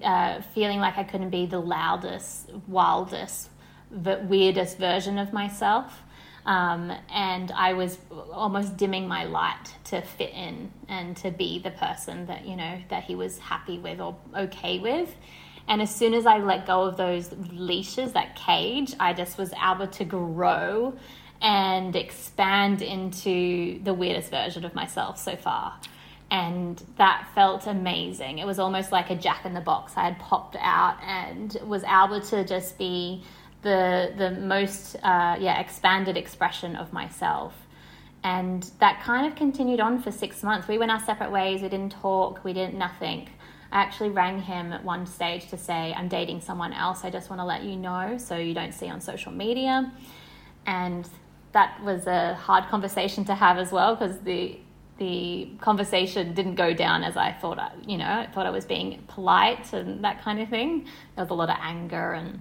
uh, feeling like I couldn't be the loudest, wildest, the weirdest version of myself. Um, and I was almost dimming my light to fit in and to be the person that you know that he was happy with or okay with. And as soon as I let go of those leashes, that cage, I just was able to grow and expand into the weirdest version of myself so far. And that felt amazing. It was almost like a jack in the box. I had popped out and was able to just be the the most uh, yeah expanded expression of myself. And that kind of continued on for six months. We went our separate ways. We didn't talk. We didn't nothing. I actually rang him at one stage to say i'm dating someone else. I just want to let you know so you don't see on social media. And that was a hard conversation to have as well because the the conversation didn't go down as I thought. I, you know, I thought I was being polite and that kind of thing. There was a lot of anger and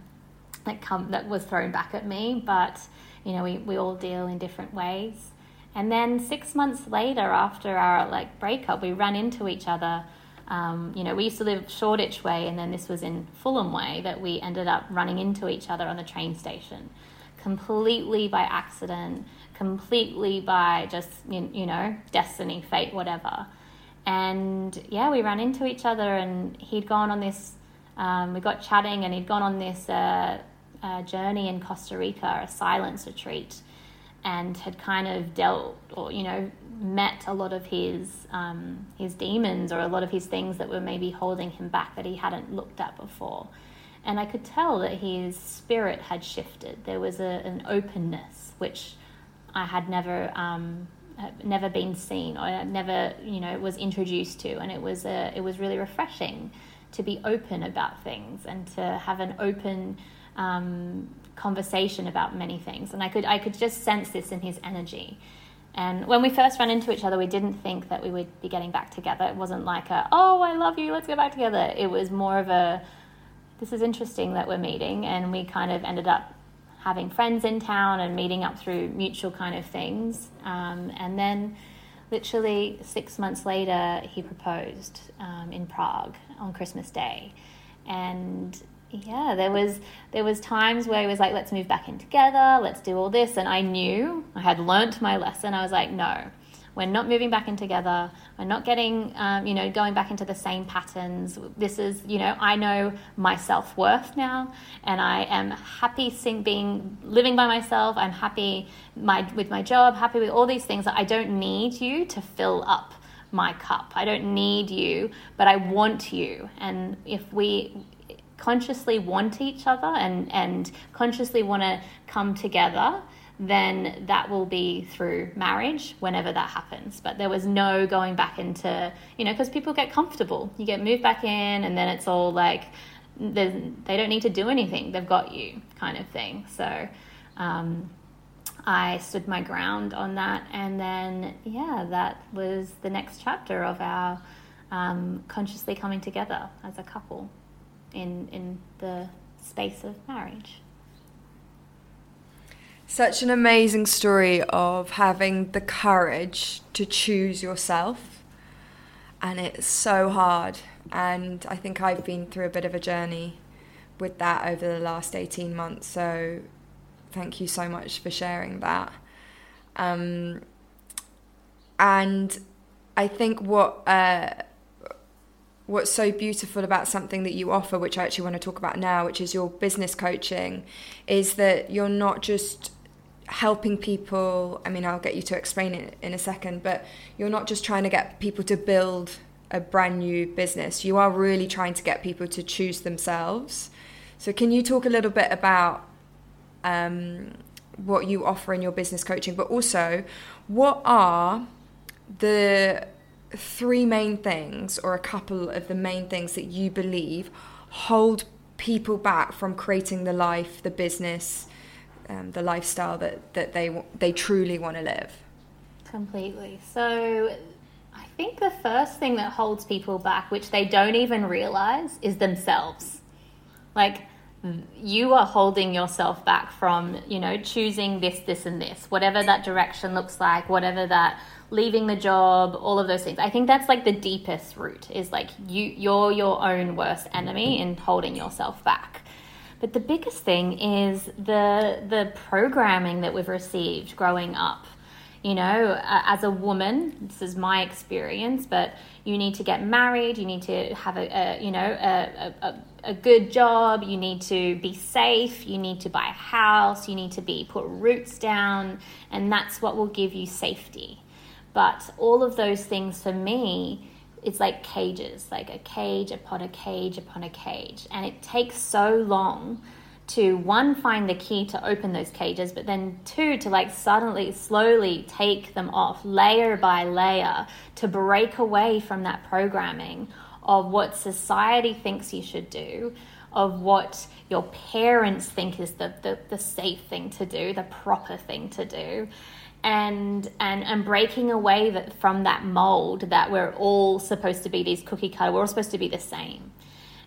that come that was thrown back at me but you know we, we all deal in different ways. And then six months later after our like breakup we ran into each other. Um, you know we used to live shoreditch way and then this was in fulham way that we ended up running into each other on the train station completely by accident completely by just you know destiny fate whatever. And yeah we ran into each other and he'd gone on this um, we got chatting and he'd gone on this uh, uh, journey in Costa Rica, a silence retreat, and had kind of dealt or you know met a lot of his um, his demons or a lot of his things that were maybe holding him back that he hadn't looked at before. And I could tell that his spirit had shifted. There was a, an openness which I had never um, never been seen or never you know was introduced to, and it was a, it was really refreshing to be open about things and to have an open um, conversation about many things. And I could I could just sense this in his energy. And when we first ran into each other, we didn't think that we would be getting back together. It wasn't like a, oh, I love you, let's get back together. It was more of a, this is interesting that we're meeting. And we kind of ended up having friends in town and meeting up through mutual kind of things. Um, and then literally six months later, he proposed um, in Prague on Christmas Day. And yeah, there was there was times where he was like, let's move back in together, let's do all this. And I knew I had learnt my lesson. I was like, no, we're not moving back in together. We're not getting, um, you know, going back into the same patterns. This is, you know, I know my self worth now, and I am happy being living by myself. I'm happy my with my job, happy with all these things. I don't need you to fill up my cup. I don't need you, but I want you. And if we consciously want each other and and consciously want to come together then that will be through marriage whenever that happens. But there was no going back into, you know, because people get comfortable. You get moved back in, and then it's all like they don't need to do anything, they've got you kind of thing. So um, I stood my ground on that, and then, yeah, that was the next chapter of our um, consciously coming together as a couple in, in the space of marriage. Such an amazing story of having the courage to choose yourself. And it's so hard. And I think I've been through a bit of a journey with that over the last 18 months. So thank you so much for sharing that. Um, and I think what. Uh, what's so beautiful about something that you offer, which I actually want to talk about now, which is your business coaching, is that you're not just helping people. I mean, I'll get you to explain it in a second, but you're not just trying to get people to build a brand new business. You are really trying to get people to choose themselves. So, can you talk a little bit about um, what you offer in your business coaching, but also what are the three main things or a couple of the main things that you believe hold people back from creating the life, the business, um, the lifestyle that, that they they truly want to live. Completely. So I think the first thing that holds people back, which they don't even realize, is themselves. Like you are holding yourself back from, you know, choosing this, this, and this, whatever that direction looks like, whatever that leaving the job, all of those things. I think that's like the deepest root is like you you're your own worst enemy in holding yourself back. But the biggest thing is the the programming that we've received growing up. You know, as a woman, this is my experience, but you need to get married, you need to have a, a you know a, a, a good job, you need to be safe, you need to buy a house, you need to be put roots down, and that's what will give you safety. But all of those things for me it's like cages, like a cage upon a cage upon a cage. And it takes so long to one, find the key to open those cages, but then two, to like suddenly, slowly take them off layer by layer to break away from that programming of what society thinks you should do, of what your parents think is the, the, the safe thing to do, the proper thing to do and and and breaking away that from that mold that we're all supposed to be these cookie cutter we're all supposed to be the same.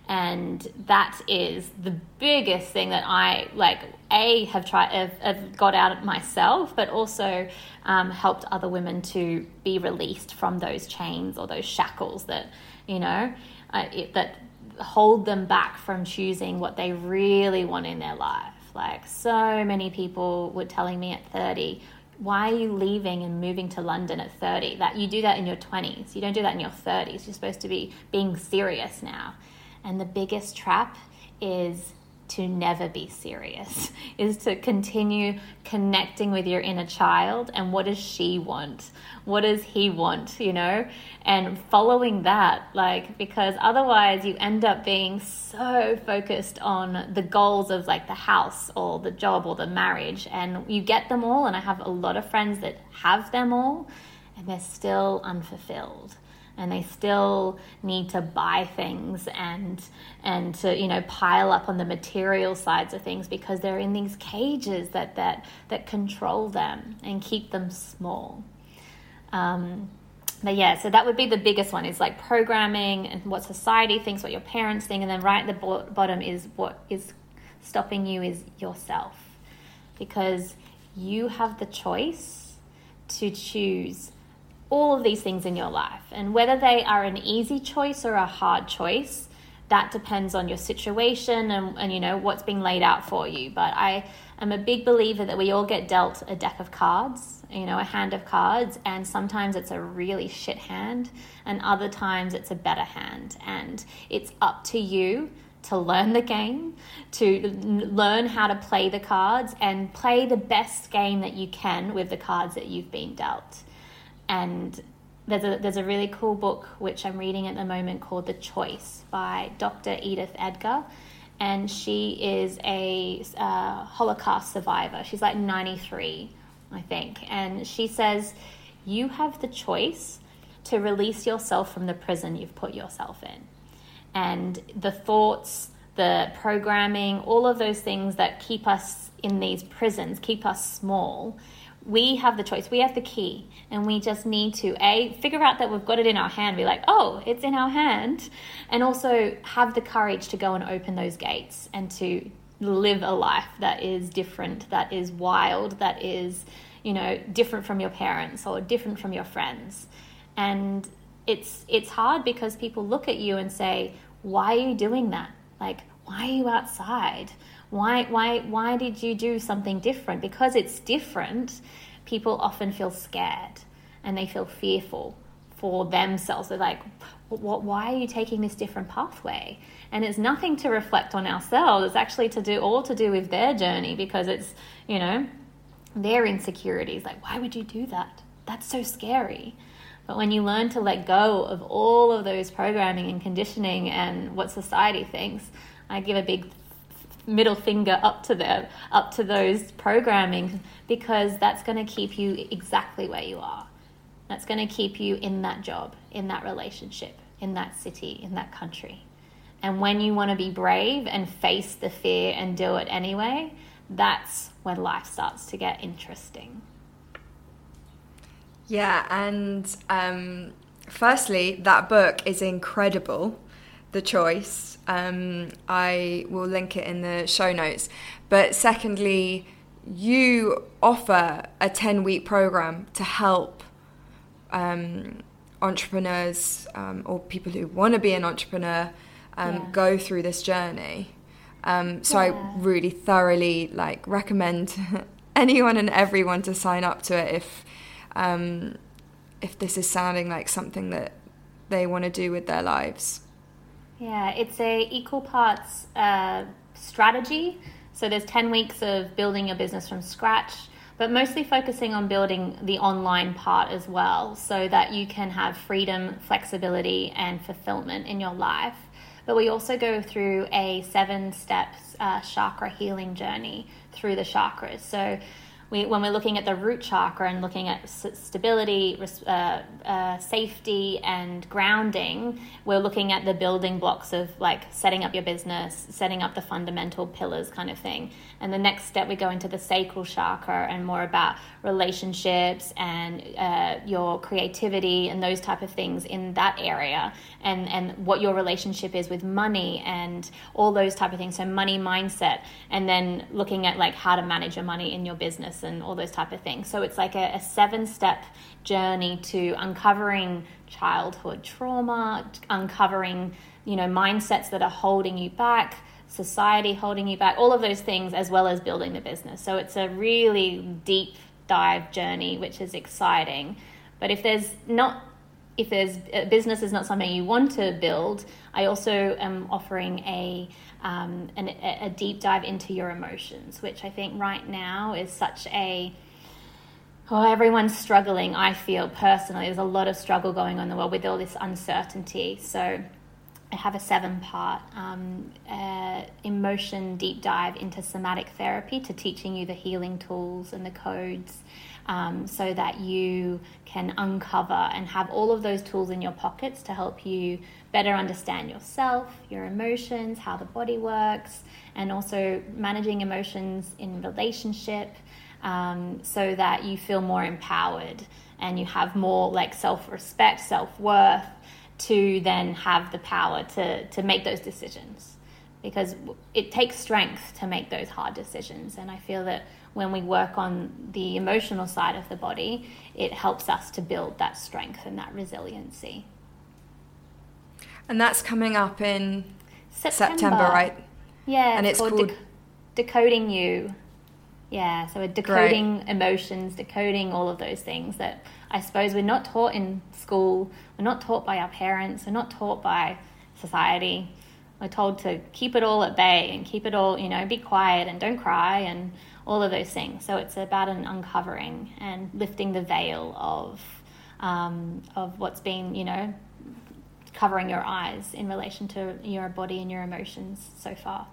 And that is the biggest thing that i like a have tried have, have got out myself but also um, helped other women to be released from those chains or those shackles that you know uh, it, that hold them back from choosing what they really want in their life. Like so many people were telling me at 30 why are you leaving and moving to London at 30? That you do that in your 20s. You don't do that in your 30s. You're supposed to be being serious now. And the biggest trap is to never be serious, [LAUGHS] is to continue connecting with your inner child and what does she want? What does he want, you know? And following that, like, because otherwise you end up being so focused on the goals of like the house or the job or the marriage, and you get them all. And I have a lot of friends that have them all and they're still unfulfilled and they still need to buy things and and to you know pile up on the material sides of things because they're in these cages that that that control them and keep them small. Um, but yeah so that would be the biggest one is like programming and what society thinks what your parents think and then right at the bo- bottom is what is stopping you is yourself. Because you have the choice to choose all of these things in your life. And whether they are an easy choice or a hard choice, that depends on your situation and, and you know what's being laid out for you. But I am a big believer that we all get dealt a deck of cards you know, a hand of cards, and sometimes it's a really shit hand, and other times it's a better hand. And it's up to you to learn the game, to learn how to play the cards, and play the best game that you can with the cards that you've been dealt. And there's a there's a really cool book which I'm reading at the moment called The Choice by Dr. Edith Eger, and she is a uh, Holocaust survivor. She's like 93, I think, and she says you have the choice to release yourself from the prison you've put yourself in, and the thoughts, the programming, all of those things that keep us in these prisons, keep us small we have the choice. We have the key and we just need to a figure out that we've got it in our hand. Be like oh it's in our hand. And also have the courage to go and open those gates and to live a life that is different that is wild that is you know different from your parents or different from your friends. And it's it's hard because people look at you and say why are you doing that? Like why are you outside why, why, why did you do something different? Because it's different, people often feel scared and they feel fearful for themselves. They're like, what, why are you taking this different pathway? And it's nothing to reflect on ourselves. It's actually to do all to do with their journey because it's, you know, their insecurities. Like, why would you do that? That's so scary. But when you learn to let go of all of those programming and conditioning and what society thinks, I give a big middle finger up to them, up to those programming, because that's going to keep you exactly where you are. That's going to keep you in that job, in that relationship, in that city, in that country. And when you want to be brave and face the fear and do it anyway, that's when life starts to get interesting. Yeah, and um, firstly, that book is incredible the choice. Um, I will link it in the show notes. But secondly, you offer a 10 week program to help um, entrepreneurs um, or people who want to be an entrepreneur um, yeah. go through this journey. Um, so yeah. I really thoroughly like recommend [LAUGHS] anyone and everyone to sign up to it if um, if this is sounding like something that they want to do with their lives. Yeah, it's a equal parts uh, strategy. So there's 10 weeks of building your business from scratch, but mostly focusing on building the online part as well so that you can have freedom, flexibility, and fulfillment in your life. But we also go through a seven steps uh, chakra healing journey through the chakras. So we, when we're looking at the root chakra and looking at stability, uh, uh, safety, and grounding, we're looking at the building blocks of like setting up your business, setting up the fundamental pillars kind of thing. And the next step, we go into the sacral chakra and more about relationships and uh, your creativity and those type of things in that area, and and what your relationship is with money and all those type of things. So money mindset, and then looking at like how to manage your money in your business and all those type of things. So it's like a, a seven step journey to uncovering childhood trauma, uncovering you know mindsets that are holding you back society holding you back all of those things as well as building the business so it's a really deep dive journey which is exciting but if there's not if there's a business is not something you want to build i also am offering a um, an, a deep dive into your emotions, which I think right now is such a oh, everyone's struggling. I feel personally, there's a lot of struggle going on in the world with all this uncertainty. So, I have a seven part um, uh, emotion deep dive into somatic therapy to teaching you the healing tools and the codes um, so that you can uncover and have all of those tools in your pockets to help you better understand yourself, your emotions, how the body works, and also managing emotions in relationship um, so that you feel more empowered and you have more like self respect, self worth to then have the power to, to make those decisions. Because it takes strength to make those hard decisions. And I feel that when we work on the emotional side of the body, it helps us to build that strength and that resiliency. And that's coming up in September, September right? Yeah, and it's, called, called... Decoding You. Yeah, so we're decoding Great. emotions, decoding all of those things that I suppose we're not taught in school, we're not taught by our parents, we're not taught by society. We're told to keep it all at bay and keep it all, you know, be quiet and don't cry and all of those things. So it's about an uncovering and lifting the veil of um, of what's been, you know, covering your eyes in relation to your body and your emotions so far.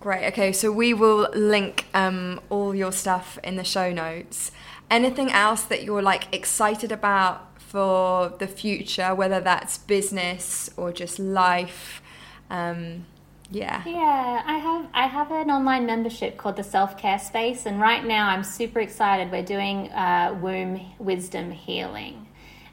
Great. Okay, so we will link um, all your stuff in the show notes. Anything else that you're like excited about for the future, whether that's business or just life? Um, yeah. Yeah, I have I have an online membership called the Self Care Space, and right now I'm super excited. We're doing uh, womb wisdom healing,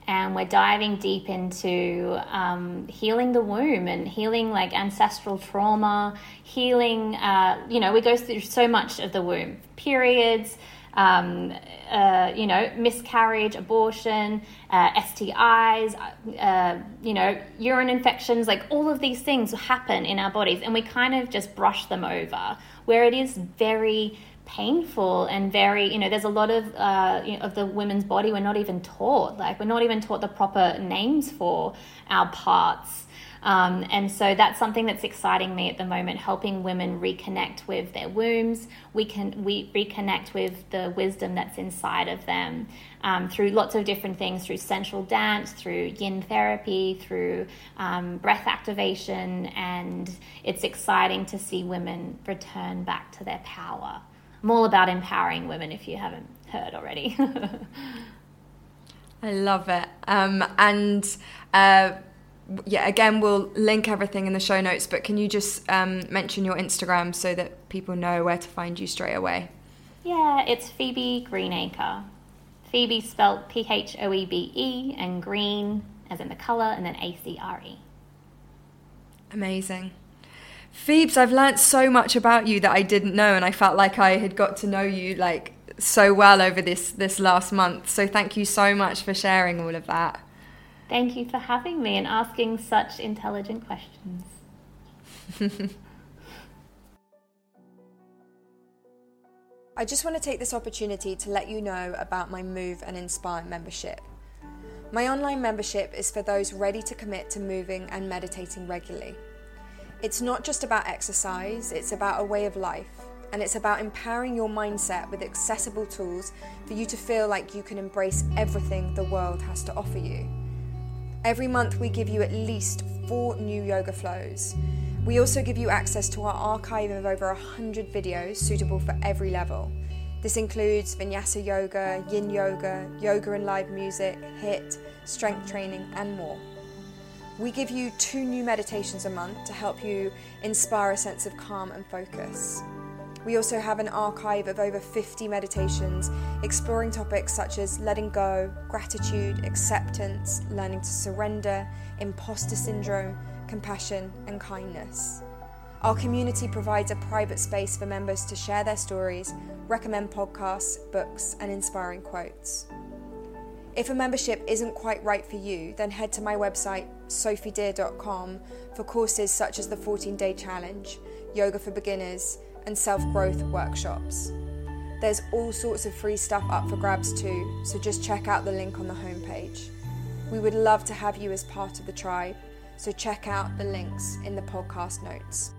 and we're diving deep into um, healing the womb and healing like ancestral trauma, healing. Uh, you know, we go through so much of the womb, periods um, uh, you know, miscarriage, abortion, uh, STIs, uh, you know, urine infections, like all of these things happen in our bodies and we kind of just brush them over where it is very painful and very you know there's a lot of uh, you know, of the women's body we're not even taught like we're not even taught the proper names for our parts um, and so that's something that's exciting me at the moment, helping women reconnect with their wombs. We can we reconnect with the wisdom that's inside of them um, through lots of different things, through central dance, through yin therapy, through um, breath activation, and it's exciting to see women return back to their power. I'm all about empowering women. If you haven't heard already. [LAUGHS] I love it. Um, and uh, yeah, again, we'll link everything in the show notes, but can you just um, mention your Instagram so that people know where to find you straight away? Yeah, it's Phoebe Greenacre. Phoebe spelled P H O E B E and green as in the colour and then A C R E. Amazing. Phoebes, I've learnt so much about you that I didn't know, and I felt like I had got to know you like so well over this this last month. So thank you so much for sharing all of that. Thank you for having me and asking such intelligent questions. [LAUGHS] I just want to take this opportunity to let you know about my Move and Inspire membership. My online membership is for those ready to commit to moving and meditating regularly. It's not just about exercise, it's about a way of life, and it's about empowering your mindset with accessible tools for you to feel like you can embrace everything the world has to offer you. Every month, we give you at least four new yoga flows. We also give you access to our archive of over 100 videos suitable for every level. This includes vinyasa yoga, yin yoga, yoga and live music, HIIT, strength training, and more. We give you two new meditations a month to help you inspire a sense of calm and focus. We also have an archive of over 50 meditations exploring topics such as letting go, gratitude, acceptance, learning to surrender, imposter syndrome, compassion, and kindness. Our community provides a private space for members to share their stories, recommend podcasts, books, and inspiring quotes. If a membership isn't quite right for you, then head to my website, sophiedear.com, for courses such as the 14 day challenge, yoga for beginners, and self growth workshops. There's all sorts of free stuff up for grabs too, so just check out the link on the homepage. We would love to have you as part of the tribe, so check out the links in the podcast notes.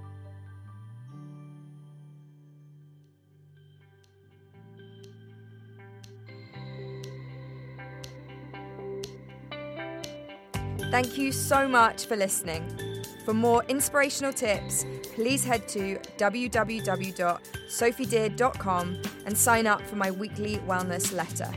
Thank you so much for listening. For more inspirational tips, please head to www.sophiedear.com and sign up for my weekly wellness letter.